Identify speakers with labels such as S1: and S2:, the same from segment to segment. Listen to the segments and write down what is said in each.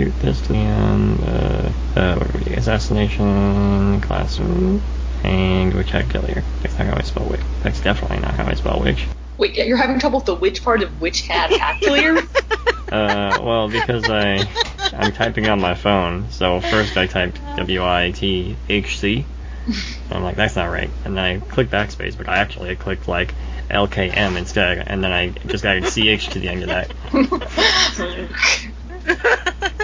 S1: shoot this to um, uh, uh, what would it be? Assassination, classroom, and witch hat killer. That's not how I spell witch. That's definitely not how I spell witch.
S2: Wait, you're having trouble with the witch part of witch hat hat clear?
S1: Uh, well, because I I'm typing on my phone, so first I typed W I T H C. I'm like, that's not right. And then I clicked backspace, but I actually clicked like LKM instead, and then I just added CH to the end of that.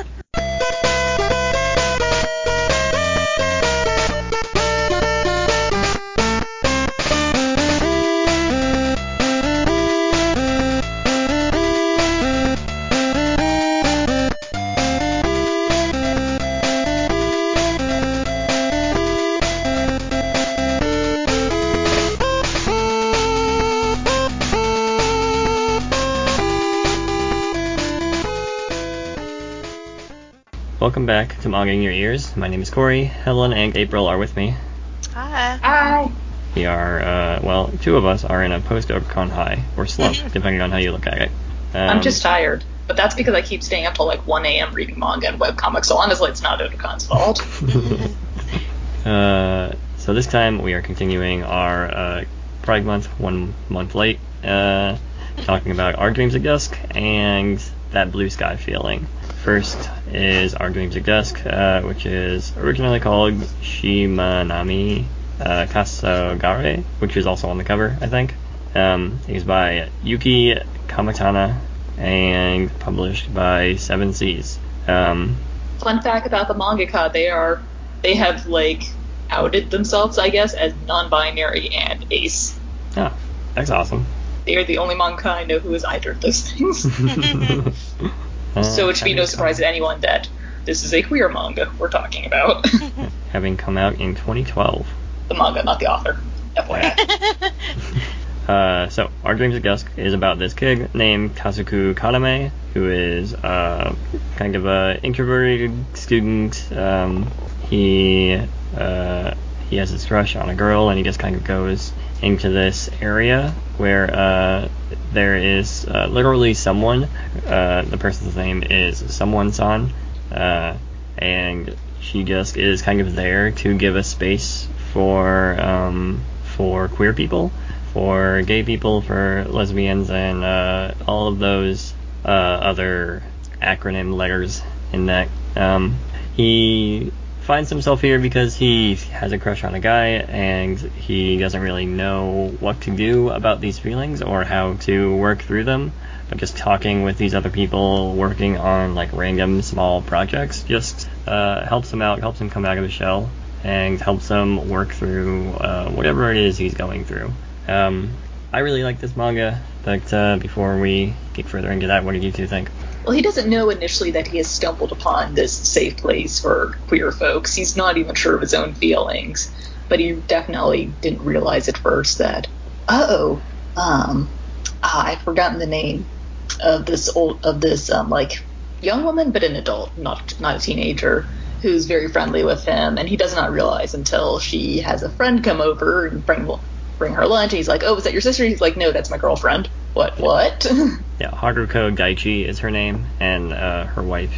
S1: Welcome back to Manga in Your Ears. My name is Corey. Helen and April are with me.
S3: Hi.
S2: Hi.
S1: We are, uh, well, two of us are in a post Otakon high, or slump, depending on how you look at it. Um,
S2: I'm just tired. But that's because I keep staying up till like 1 a.m. reading manga and webcomics, so honestly, it's not Otakon's fault.
S1: Uh, so this time we are continuing our uh, Pride Month, one month late, uh, talking about Our Dreams at Dusk and that blue sky feeling. First is Our Dreams at Dusk, uh, which is originally called Shimanami uh, Tasogare, which is also on the cover, I think. Um, it by Yuki Kamatani and published by Seven Seas. Um,
S2: Fun fact about the mangaka, they are they have like outed themselves, I guess, as non-binary and ace.
S1: oh, that's awesome.
S2: They are the only manga I know who is either of those things. So it should be no surprise to anyone that this is a queer manga we're talking about.
S1: having come out in 2012.
S2: the manga, not the author. FYI.
S1: Uh, so, Our Dreams of Dusk is about this kid named Kazuku Kaname, who is uh, kind of a introverted student. Um, he uh, he has his crush on a girl, and he just kind of goes into this area where uh, there is uh, literally someone. Uh, the person's name is Someone San, uh, and she just is kind of there to give a space for um, for queer people for gay people, for lesbians, and uh, all of those uh, other acronym letters in that. Um, he finds himself here because he has a crush on a guy and he doesn't really know what to do about these feelings or how to work through them. But just talking with these other people, working on like random small projects, just uh, helps him out, helps him come out of the shell, and helps him work through uh, whatever it is he's going through. Um, I really like this manga, but uh, before we get further into that, what did you two think?
S2: Well, he doesn't know initially that he has stumbled upon this safe place for queer folks. He's not even sure of his own feelings, but he definitely didn't realize at first that, oh, um, ah, I've forgotten the name of this old of this um like young woman, but an adult, not not a teenager, who's very friendly with him, and he does not realize until she has a friend come over and bring bring her lunch. And he's like, "Oh, is that your sister?" He's like, "No, that's my girlfriend." What? What?
S1: Yeah, Haruko Daichi is her name, and uh, her wife,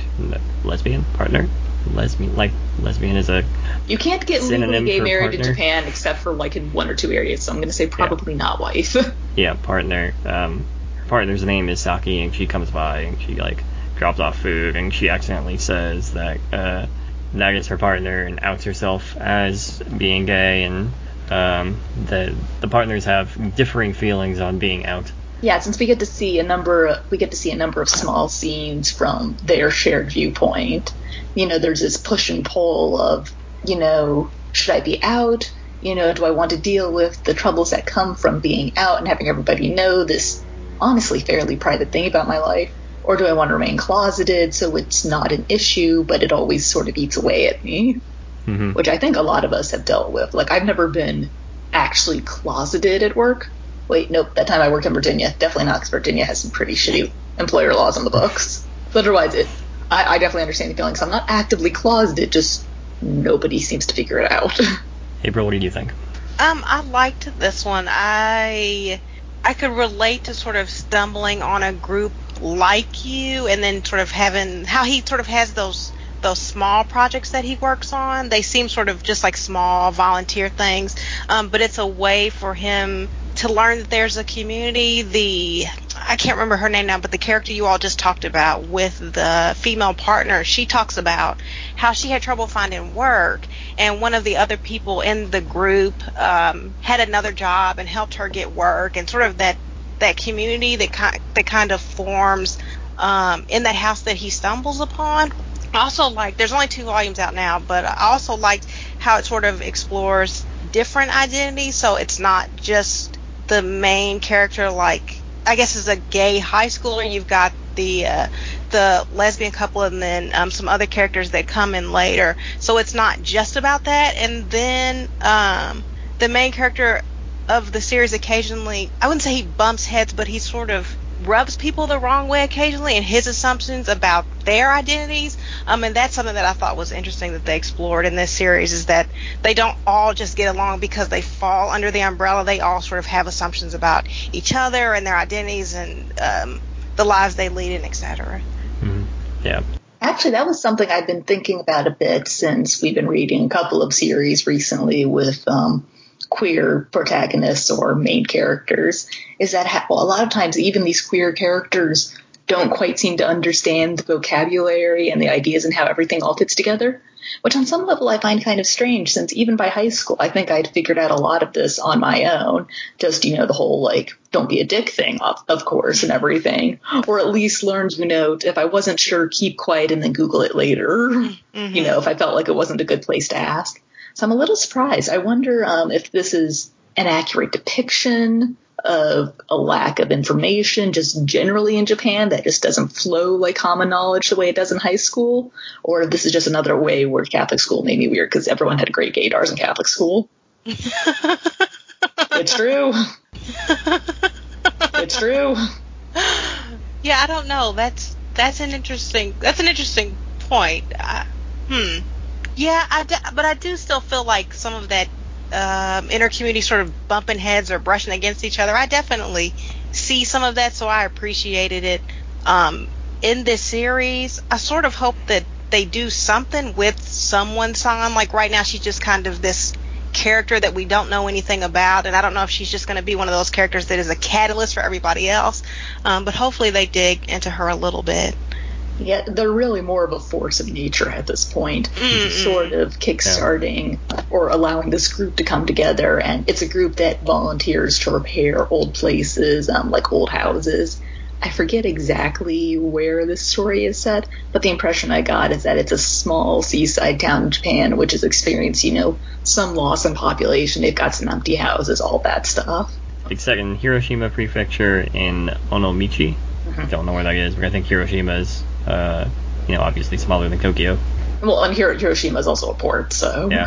S1: lesbian partner, lesbian like lesbian is a
S2: you can't get legally gay married in? Japan except for like in one or two areas. So I'm going to say probably not wife.
S1: yeah partner. Um, her partner's name is Saki, and she comes by and she like drops off food, and she accidentally says that uh, that is her partner and outs herself as being gay, and um, the the partners have differing feelings on being out.
S2: Yeah, since we get to see a number, we get to see a number of small scenes from their shared viewpoint. You know, there's this push and pull of, you know, should I be out? You know, do I want to deal with the troubles that come from being out and having everybody know this honestly fairly private thing about my life? Or do I want to remain closeted so it's not an issue, but it always sort of eats away at me?
S1: hmm
S2: which I think a lot of us have dealt with. Like I've never been actually closeted at work. Wait, nope. That time I worked in Virginia. Definitely not, because Virginia has some pretty shitty employer laws on the books. But otherwise, it I, I definitely understand the feelings. I'm not actively closeted. Just nobody seems to figure it out.
S1: April, what did you think?
S3: Um, I liked this one. I I could relate to sort of stumbling on a group like you, and then sort of having how he sort of has those those small projects that he works on. They seem sort of just like small volunteer things, um, but it's a way for him to learn that there's a community. The I can't remember her name now, but the character you all just talked about with the female partner, she talks about how she had trouble finding work, and one of the other people in the group um, had another job and helped her get work, and sort of that that community that kind that kind of forms um, in that house that he stumbles upon. Also like there's only two volumes out now, but I also liked how it sort of explores different identities. So it's not just the main character like I guess as a gay high schooler. You've got the uh, the lesbian couple and then um, some other characters that come in later. So it's not just about that. And then um, the main character of the series occasionally, I wouldn't say he bumps heads, but he sort of rubs people the wrong way occasionally and his assumptions about their identities. Um, and that's something that I thought was interesting that they explored in this series is that they don't all just get along because they fall under the umbrella. They all sort of have assumptions about each other and their identities and um, the lives they lead and etc.
S1: Mm-hmm. Yeah.
S2: Actually, that was something I've been thinking about a bit since we've been reading a couple of series recently with um, queer protagonists or main characters is that well, a lot of times even these queer characters don't quite seem to understand the vocabulary and the ideas and how everything all fits together, which on some level I find kind of strange since even by high school I think I'd figured out a lot of this on my own. Just, you know, the whole like, don't be a dick thing, of, of course, and everything. Or at least learned, you know, if I wasn't sure, keep quiet and then Google it later. Mm-hmm. You know, if I felt like it wasn't a good place to ask. So I'm a little surprised. I wonder um, if this is an accurate depiction of a lack of information just generally in Japan that just doesn't flow like common knowledge the way it does in high school, or if this is just another way where Catholic school made me weird because everyone had great gaydars in Catholic school. it's true. it's true.
S3: Yeah, I don't know. That's that's an interesting that's an interesting point. Uh, hmm. Yeah, I d- but I do still feel like some of that um, inner community sort of bumping heads or brushing against each other. I definitely see some of that, so I appreciated it. Um, in this series, I sort of hope that they do something with someone San. Like right now, she's just kind of this character that we don't know anything about, and I don't know if she's just going to be one of those characters that is a catalyst for everybody else. Um, but hopefully, they dig into her a little bit.
S2: Yeah, they're really more of a force of nature at this point, mm-hmm. sort of kickstarting yeah. or allowing this group to come together. And it's a group that volunteers to repair old places, um, like old houses. I forget exactly where this story is set, but the impression I got is that it's a small seaside town in Japan which has experienced, you know, some loss in population. They've got some empty houses, all that stuff.
S1: It's set in Hiroshima Prefecture in Onomichi. Mm-hmm. I don't know where that is, but I think Hiroshima is uh, you know, obviously smaller than Tokyo.
S2: Well, and here Hiroshima is also a port, so.
S1: Yeah.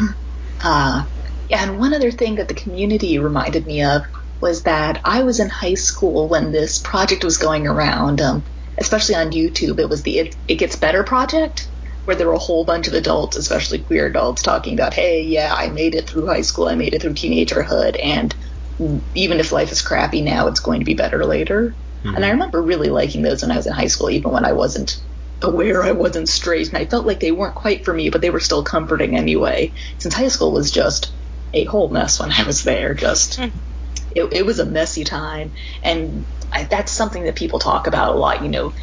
S2: Uh, yeah, and one other thing that the community reminded me of was that I was in high school when this project was going around, um, especially on YouTube. It was the it, it Gets Better project, where there were a whole bunch of adults, especially queer adults, talking about, hey, yeah, I made it through high school, I made it through teenagerhood, and even if life is crappy now, it's going to be better later. Mm-hmm. And I remember really liking those when I was in high school, even when I wasn't aware I wasn't straight, and I felt like they weren't quite for me, but they were still comforting anyway. Since high school was just a whole mess when I was there, just hmm. it, it was a messy time, and I, that's something that people talk about a lot. You know,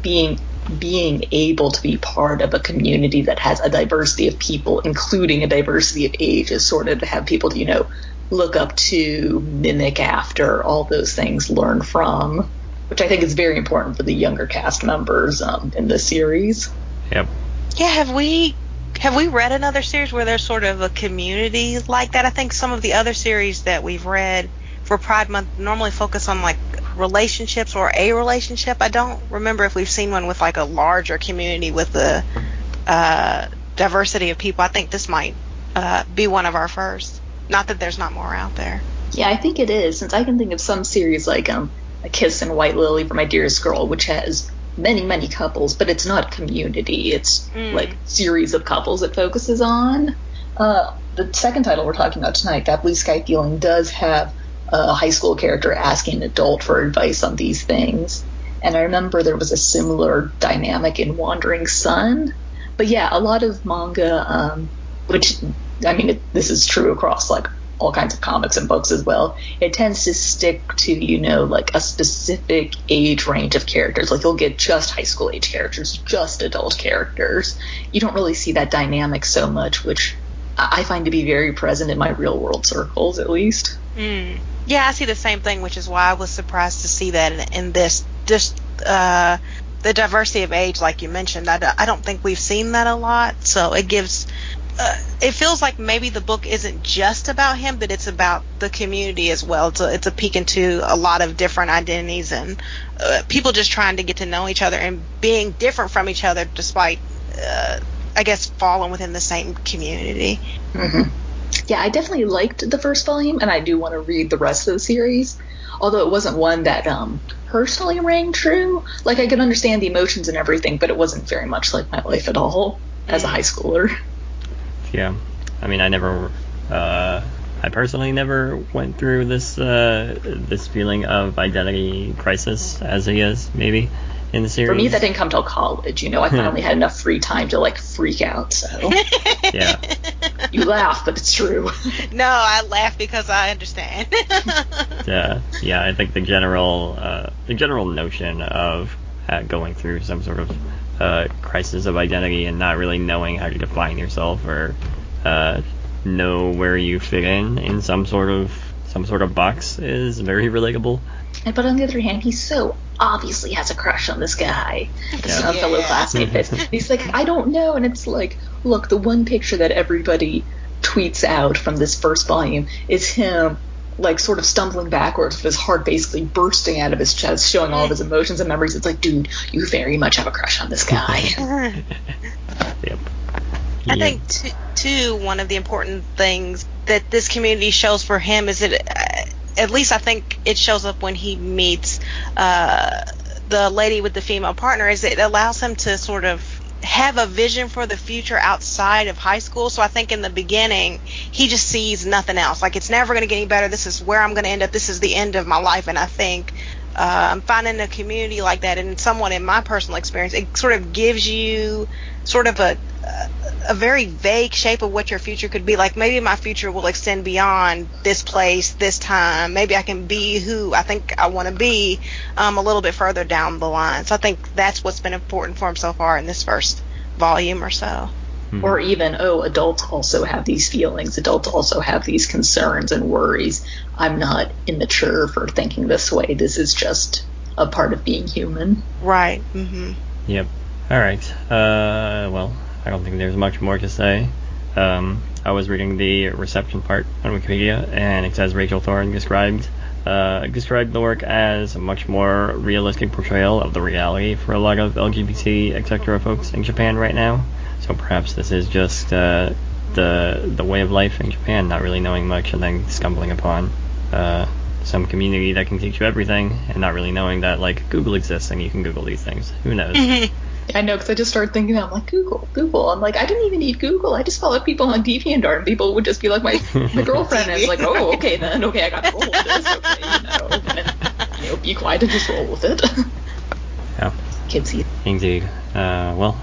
S2: being being able to be part of a community that has a diversity of people, including a diversity of ages, sort of to have people to you know look up to, mimic after, all those things, learn from which I think is very important for the younger cast members um, in this series.
S1: Yep.
S3: Yeah, have we have we read another series where there's sort of a community like that? I think some of the other series that we've read for Pride Month normally focus on like relationships or a relationship. I don't remember if we've seen one with like a larger community with a uh, diversity of people. I think this might uh, be one of our first. Not that there's not more out there.
S2: Yeah, I think it is. Since I can think of some series like um, a Kiss and White Lily for My Dearest Girl, which has many, many couples, but it's not community. It's mm. like series of couples it focuses on. Uh, the second title we're talking about tonight, That Blue Sky Feeling, does have a high school character asking an adult for advice on these things. And I remember there was a similar dynamic in Wandering Son. But yeah, a lot of manga, um, which I mean, it, this is true across like all kinds of comics and books as well. It tends to stick to, you know, like a specific age range of characters. Like you'll get just high school age characters, just adult characters. You don't really see that dynamic so much, which I find to be very present in my real world circles, at least.
S3: Mm. Yeah, I see the same thing, which is why I was surprised to see that in, this. Just uh, the diversity of age, like you mentioned, I don't think we've seen that a lot. So it gives uh, it feels like maybe the book isn't just about him, but it's about the community as well. It's a, it's a peek into a lot of different identities and uh, people just trying to get to know each other and being different from each other despite, uh, I guess, falling within the same community.
S2: Mm-hmm. Yeah, I definitely liked the first volume, and I do want to read the rest of the series. Although it wasn't one that um, personally rang true. Like I could understand the emotions and everything, but it wasn't very much like my life at all as a mm. high schooler.
S1: Yeah, I mean, I never, uh, I personally never went through this uh, this feeling of identity crisis as he is, maybe in the series.
S2: For me, that didn't come till college. You know, I finally had enough free time to like freak out. So
S1: yeah,
S2: you laugh, but it's true.
S3: No, I laugh because I understand.
S1: yeah, yeah. I think the general uh, the general notion of uh, going through some sort of uh, crisis of identity and not really knowing how to define yourself or uh, know where you fit in in some sort of some sort of box is very relatable.
S2: But on the other hand, he so obviously has a crush on this guy, this yeah. fellow classmate. He's like, I don't know, and it's like, look, the one picture that everybody tweets out from this first volume is him like sort of stumbling backwards with his heart basically bursting out of his chest, showing all of his emotions and memories. It's like, dude, you very much have a crush on this guy.
S1: yep.
S3: I think t- too one of the important things that this community shows for him is that uh, at least I think it shows up when he meets uh, the lady with the female partner is it allows him to sort of have a vision for the future outside of high school. So I think in the beginning, he just sees nothing else. Like it's never going to get any better. This is where I'm going to end up. This is the end of my life. And I think uh, finding a community like that, and someone in my personal experience, it sort of gives you sort of a a very vague shape of what your future could be. Like maybe my future will extend beyond this place, this time. Maybe I can be who I think I want to be um, a little bit further down the line. So I think that's what's been important for him so far in this first volume or so.
S2: Mm-hmm. Or even, oh, adults also have these feelings. Adults also have these concerns and worries. I'm not immature for thinking this way. This is just a part of being human.
S3: Right. Mm-hmm.
S1: Yep. All right. Uh, well, I don't think there's much more to say. Um, I was reading the reception part on Wikipedia, and it says Rachel Thorne described uh, described the work as a much more realistic portrayal of the reality for a lot of LGBT etc. folks in Japan right now. So perhaps this is just uh, the the way of life in Japan, not really knowing much and then stumbling upon uh, some community that can teach you everything, and not really knowing that like Google exists and you can Google these things. Who knows?
S2: I know because I just started thinking, I'm like Google, Google. I'm like, I didn't even need Google. I just followed people on DeviantArt, and people would just be like my my girlfriend, and it's like, oh, okay then, okay, I got to roll with this, okay, you know, and, you know, be quiet and just roll with it.
S1: Yeah.
S2: Kids eat.
S1: Indeed. Uh, well,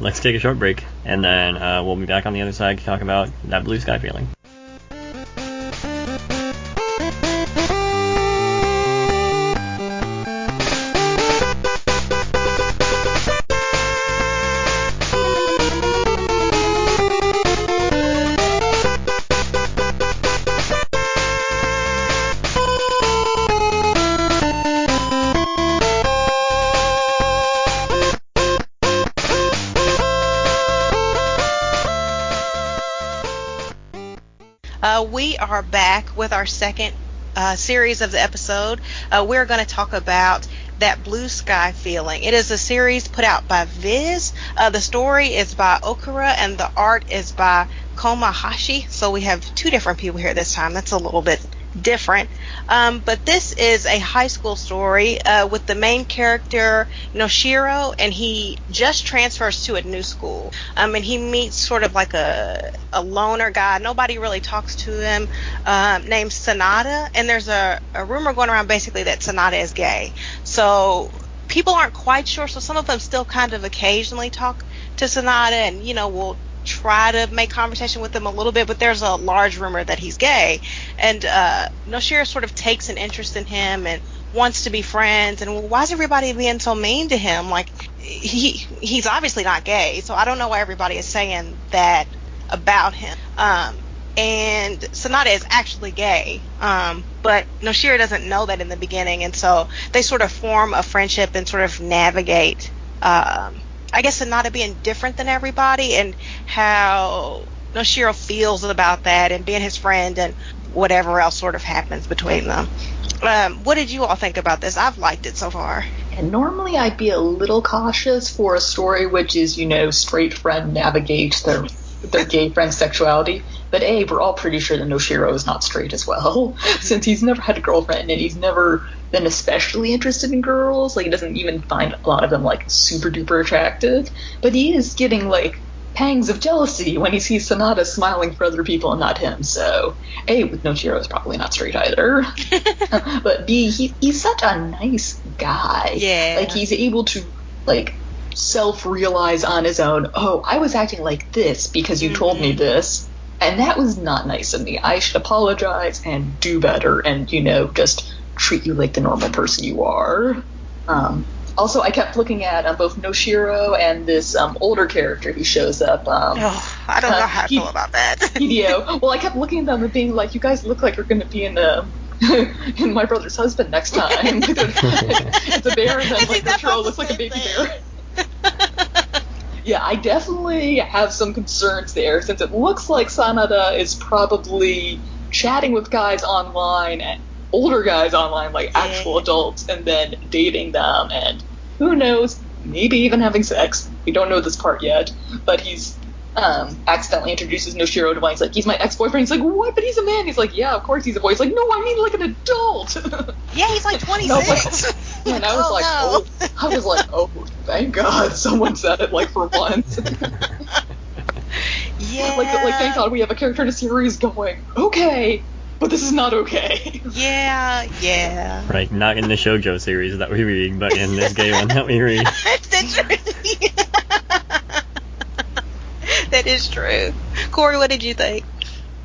S1: let's take a short break, and then uh, we'll be back on the other side to talk about that blue sky feeling.
S3: With our second uh, series of the episode. Uh, we're going to talk about that blue sky feeling. It is a series put out by Viz. Uh, the story is by Okura and the art is by Komahashi. So we have two different people here this time. That's a little bit different. Um, but this is a high school story uh, with the main character Noshiro, and he just transfers to a new school. Um, and he meets sort of like a a loner guy. Nobody really talks to him. Uh, named Sanada, and there's a, a rumor going around basically that Sanada is gay. So people aren't quite sure, so some of them still kind of occasionally talk to Sanada, and, you know, will try to make conversation with him a little bit, but there's a large rumor that he's gay. And uh, Noshiro sort of takes an interest in him and wants to be friends. And why is everybody being so mean to him? Like, he he's obviously not gay, so I don't know why everybody is saying that about him. Um, and Sanada is actually gay, um, but Noshiro doesn't know that in the beginning, and so they sort of form a friendship and sort of navigate. Um, I guess Sanada being different than everybody, and how Noshiro feels about that, and being his friend, and whatever else sort of happens between them. Um, what did you all think about this? I've liked it so far.
S2: And normally I'd be a little cautious for a story which is, you know, straight friend navigate their their gay friend's sexuality. But A, we're all pretty sure that Noshiro is not straight as well, since he's never had a girlfriend and he's never been especially interested in girls. Like, he doesn't even find a lot of them, like, super duper attractive. But he is getting, like, pangs of jealousy when he sees Sanada smiling for other people and not him. So, A, with Noshiro is probably not straight either. but B, he, he's such a nice guy.
S3: Yeah.
S2: Like, he's able to, like, self realize on his own, oh, I was acting like this because you mm-hmm. told me this. And that was not nice of me. I should apologize and do better and, you know, just treat you like the normal person you are. Um, also, I kept looking at um, both Noshiro and this um, older character who shows up. Um,
S3: oh, I don't know uh, how I feel about that.
S2: Hideo. Well, I kept looking at them and being like, you guys look like you're going to be in the in my brother's husband next time. it's a bear, and then like the troll looks like a baby bear yeah, I definitely have some concerns there since it looks like Sanada is probably chatting with guys online, older guys online, like actual adults, and then dating them, and who knows, maybe even having sex. We don't know this part yet, but he's um, accidentally introduces Noshiro to one. He's like, he's my ex-boyfriend. He's like, what? But he's a man. He's like, yeah, of course he's a boy. He's like, no, I mean like an adult.
S3: yeah, he's like 26.
S2: and I was oh, like, no. oh, I was like, oh, thank God someone said it like for once.
S3: yeah.
S2: Like, like, thank God we have a character in a series going, okay, but this is not okay.
S3: Yeah, yeah.
S1: Right, not in the shojo series that we read, but in this gay one that we read.
S3: that is true. Corey, what did you think?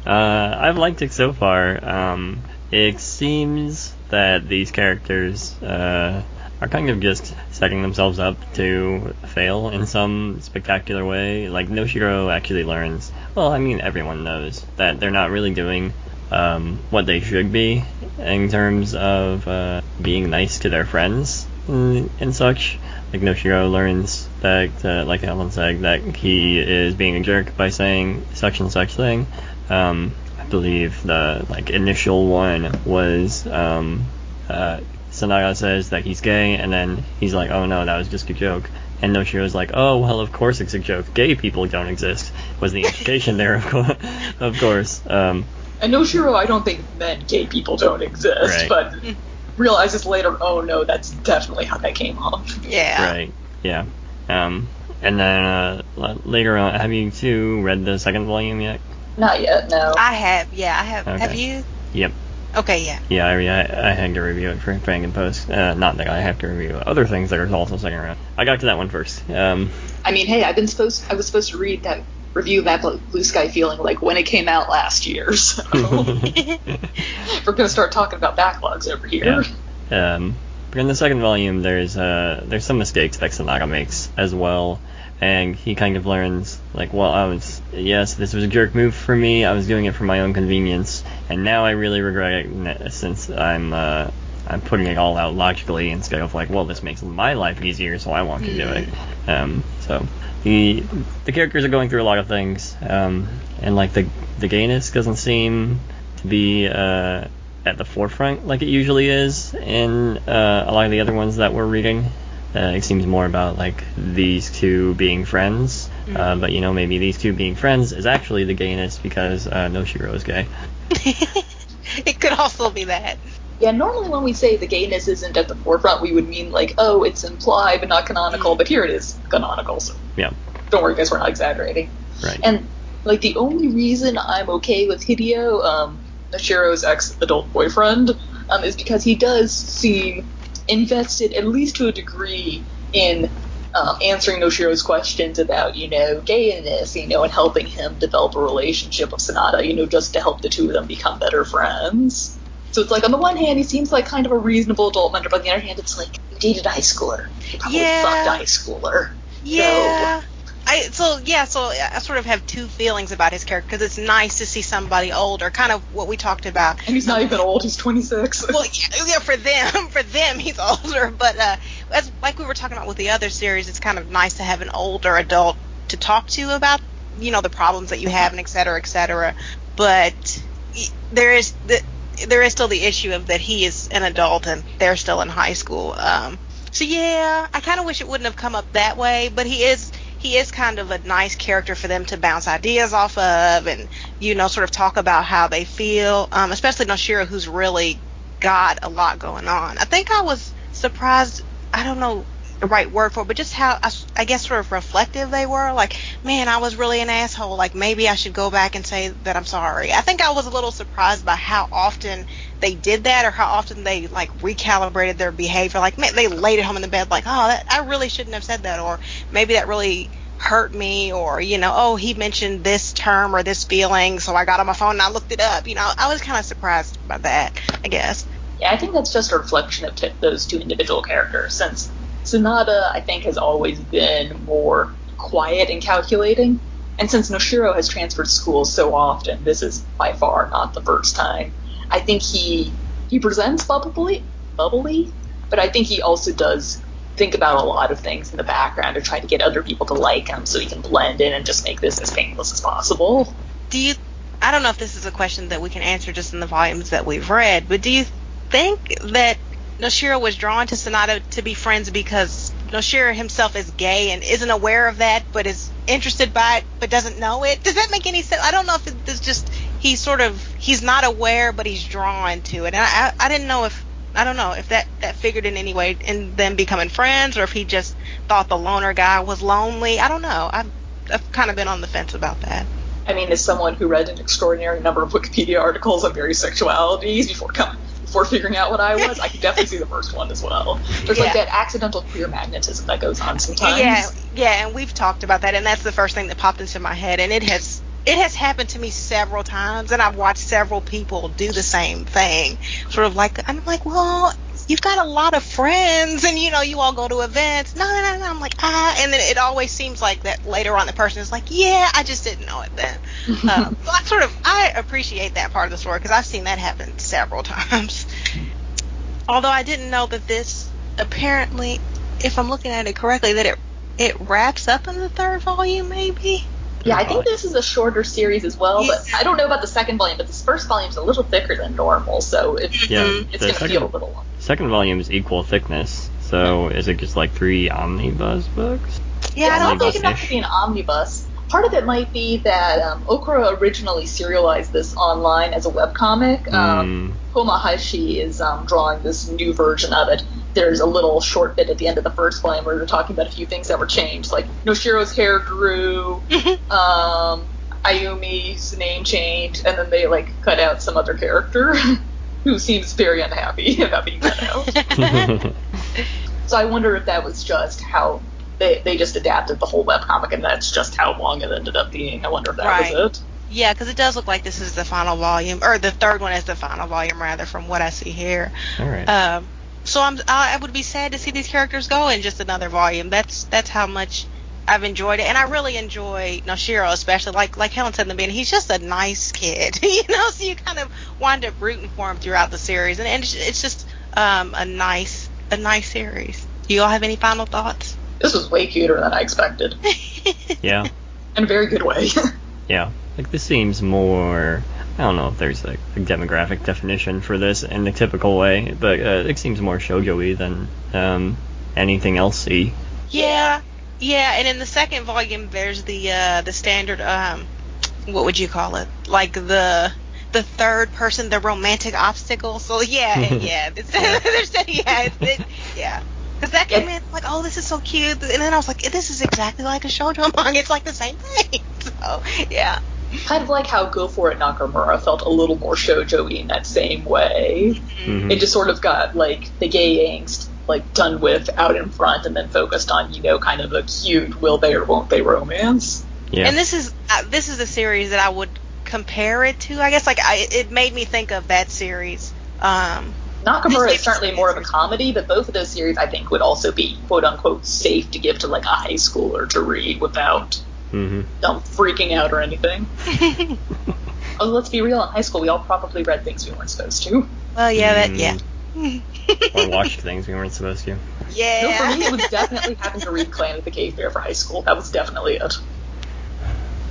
S1: Uh, I've liked it so far. Um, it seems that these characters uh, are kind of just setting themselves up to fail in some spectacular way. Like Noshiro actually learns. Well, I mean, everyone knows that they're not really doing um, what they should be in terms of uh, being nice to their friends and, and such. Like Noshiro learns that, uh, like Helen said, that he is being a jerk by saying such and such thing. Um, I believe the like initial one was um, uh, Sanada says that he's gay, and then he's like, "Oh no, that was just a joke." And Noshiro's like, "Oh well, of course it's a joke. Gay people don't exist." Was the implication there? Of course, of course. Um,
S2: and Noshiro, I don't think meant gay people don't exist, right. but realizes later, oh no, that's definitely how that came off.
S3: Yeah.
S1: Right. Yeah. Um, and then uh, later on, have you two read the second volume yet?
S2: Not yet. No.
S3: I have. Yeah, I have. Okay. Have you?
S1: Yep.
S3: Okay, yeah.
S1: Yeah, I, mean, I, I had to review it for Fandom Post. Uh, not that I have to review other things that are also second round. I got to that one first. Um,
S2: I mean, hey, I've been supposed I was supposed to read that review that Blue Sky feeling like when it came out last year. So we're gonna start talking about backlogs over here.
S1: Yeah. Um, but in the second volume, there's uh, there's some mistakes that Sanada makes as well, and he kind of learns like, well, I was yes, this was a jerk move for me. I was doing it for my own convenience, and now I really regret it since I'm uh, I'm putting it all out logically instead of like, well, this makes my life easier, so I want to do it. Um, so the the characters are going through a lot of things, um, and like the the gayness doesn't seem to be uh, at the forefront like it usually is in uh, a lot of the other ones that we're reading. Uh, it seems more about like these two being friends, uh, mm-hmm. but you know maybe these two being friends is actually the gayness because uh, Noshiro is gay.
S3: it could also be that.
S2: Yeah, normally when we say the gayness isn't at the forefront, we would mean like, oh, it's implied but not canonical. Mm. But here it is canonical, so
S1: yeah.
S2: Don't worry, guys, we're not exaggerating.
S1: Right.
S2: And like the only reason I'm okay with Hideo, um, Noshiro's ex-adult boyfriend, um, is because he does seem invested, at least to a degree, in um, answering Noshiro's questions about, you know, gayness, you know, and helping him develop a relationship with Sanada, you know, just to help the two of them become better friends. So it's like, on the one hand, he seems like kind of a reasonable adult mentor, but on the other hand, it's like, you dated a high schooler. You probably
S3: Yeah.
S2: fucked a high schooler.
S3: Yeah. I so yeah, so I sort of have two feelings about his character because it's nice to see somebody older, kind of what we talked about.
S2: And he's not even old, he's 26.
S3: Well, yeah, yeah, for them, for them, he's older. But uh, as like we were talking about with the other series, it's kind of nice to have an older adult to talk to about, you know, the problems that you have and et cetera, et cetera. But there is the there is still the issue of that he is an adult and they're still in high school. Um, so yeah, I kind of wish it wouldn't have come up that way. But he is he is kind of a nice character for them to bounce ideas off of and you know sort of talk about how they feel. Um, especially Noshiro, who's really got a lot going on. I think I was surprised. I don't know the right word for it, but just how I, I guess sort of reflective they were. Like, man, I was really an asshole. Like, maybe I should go back and say that I'm sorry. I think I was a little surprised by how often they did that, or how often they like recalibrated their behavior. Like, man, they laid it home in the bed, like, oh, that, I really shouldn't have said that, or maybe that really hurt me or you know oh he mentioned this term or this feeling so i got on my phone and i looked it up you know i was kind of surprised by that i guess
S2: Yeah, I think that's just a reflection of t- those two individual characters, since Sanada, I think, has always been more quiet and calculating. And since Noshiro has transferred schools so often, this is by far not the first time. I think he he presents bubbly, bubbly, but I think he also does think about a lot of things in the background to try to get other people to like him, so he can blend in and just make this as painless as possible.
S3: do you i don't know if this is a question that we can answer just in the volumes that we've read but do you think that noshiro was drawn to sanada to be friends because noshiro himself is gay and isn't aware of that but is interested by it but doesn't know it does that make any sense i don't know if it's just he's sort of he's not aware but he's drawn to it and i i, I didn't know if I don't know if that, that figured in any way in them becoming friends or if he just thought the loner guy was lonely. I don't know. I've, I've kind of been on the fence about that.
S2: I mean, as someone who read an extraordinary number of Wikipedia articles on various sexualities before coming, before figuring out what I was, I could definitely see the first one as well. There's like that accidental queer magnetism that goes on sometimes.
S3: Yeah, yeah, and we've talked about that, and that's the first thing that popped into my head, and it has it has happened to me several times, and I've watched several people do the same thing. Sort of like I'm like, well, you've got a lot of friends, and you know, you all go to events. No, no, no, no. I'm like, ah, and then it always seems like that later on the person is like, yeah, I just didn't know it then. um, so I sort of I appreciate that part of the story because I've seen that happen several times. Although I didn't know that this apparently, if I'm looking at it correctly, that it it wraps up in the third volume, maybe.
S2: Yeah, I think this is a shorter series as well, but I don't know about the second volume, but this first volume is a little thicker than normal, so it's,
S1: Yeah,
S2: it's going to feel a little long.
S1: Second volume is equal thickness. So is it just like three omnibus books?
S3: Yeah, I
S2: it's
S3: don't
S2: not big enough
S1: omnibus-ish.
S2: to be an omnibus. Part of it might be that um, Okura originally serialized this online as a webcomic. Um,
S1: Mm,
S2: Komahashi is um, drawing this new version of it. There's a little short bit at the end of the first volume where they're talking about a few things that were changed, like Noshiro's hair grew, um, Ayumi's name changed, and then they like cut out some other character who seems very unhappy about being cut out. so I wonder if that was just how they, they just adapted the whole webcomic, and that's just how long it ended up being. I wonder if that
S3: Right.
S2: was it.
S3: Yeah, because it does look like this is the final volume, or the third one is the final volume, rather, from what I see here.
S1: all right.
S3: Um, so I'm I I would be sad to see these characters go in just another volume. That's that's how much I've enjoyed it, and I really enjoy Noshiro, especially like like Helen said in the beginning. He's just a nice kid, you know. So you kind of wind up rooting for him throughout the series, and, and it's- it's just um, a nice a nice series. Do you all have any final thoughts?
S2: This was way cuter than I expected,
S1: yeah,
S2: in a very good way.
S1: yeah. Like this seems more. I don't know if there's like a demographic definition for this in the typical way, but uh, it seems more shoujo-y than um, anything else. Y.
S3: Yeah, yeah, and in the second volume, there's the uh, the standard um, what would you call it? Like the the third person, the romantic obstacle. So yeah, yeah, it's, there's yeah, it's, it, yeah. Because that came in like, oh, this is so cute, and then I was like, this is exactly like a shoujo manga. It's like the same thing. So yeah,
S2: kind of like how Go For It Nakamura felt a little more shoujo in that same way.
S1: Mhm.
S2: It just sort of got like the gay angst like done with out in front and then focused on you know kind of a cute will they or won't they romance.
S1: Yeah.
S3: And this is uh, this is a series that I would compare it to. I guess like I, it made me think of that series. Um,
S2: Nakamura
S3: This
S2: is certainly more of a comedy, but both of those series I think would also be quote unquote safe to give to like a high schooler to read without
S1: hmm
S2: them freaking out or anything. Oh, let's be real. In high school, we all probably read things we weren't supposed to.
S3: well, yeah, that
S1: Mm.
S3: yeah.
S1: Or watched things we weren't supposed to.
S2: No,
S3: yeah.
S2: for me, it was definitely having to read Clan of the Cave Bear for high school. That was definitely it.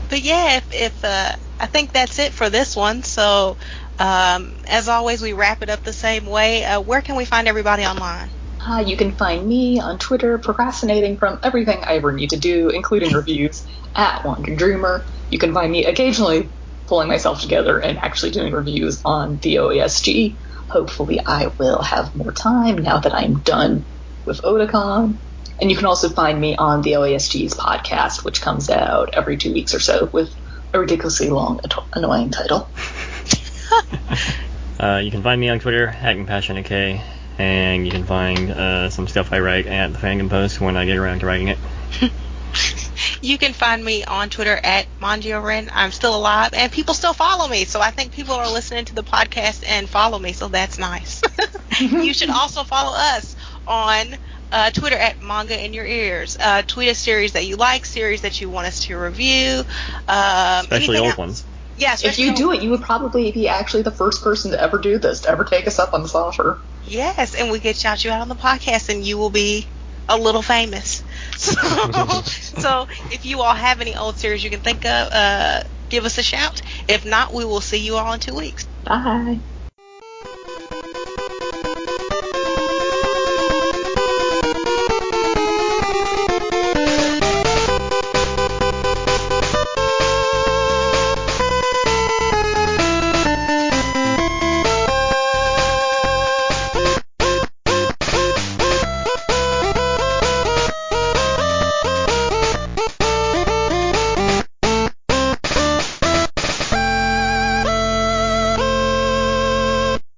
S3: But yeah, if, if uh, I think that's it for this one. So, um, as always, we wrap it up the same way. Uh, where can we find everybody online?
S2: Uh, you can find me on Twitter procrastinating from everything I ever need to do, including reviews, at Wander Dreamer. You can find me occasionally pulling myself together and actually doing reviews on the OASG. Hopefully, I will have more time now that I'm done with Otakon. And you can also find me on the OASG's podcast, which comes out every two weeks or so with a ridiculously long, anno- annoying title.
S1: Uh, you can find me on Twitter, Hacking Passion K, and you can find uh, some stuff I write at the Fandom Post when I get around to writing it.
S3: You can find me on Twitter at Mangioren. I'm still alive, and people still follow me. So I think people are listening to the podcast and follow me. So that's nice. you should also follow us on uh, Twitter at Manga in Your Ears. Uh, tweet us series that you like, series that you want us to review, um,
S1: Especially old
S3: else.
S1: ones.
S3: Yeah,
S2: If you do it, you would probably be actually the first person to ever do this, to ever take us up on this offer.
S3: Yes, and we could shout you out on the podcast, and you will be a little famous. So, so if you all have any old series you can think of, uh, give us a shout. If not, we will see you all in two weeks.
S2: Bye.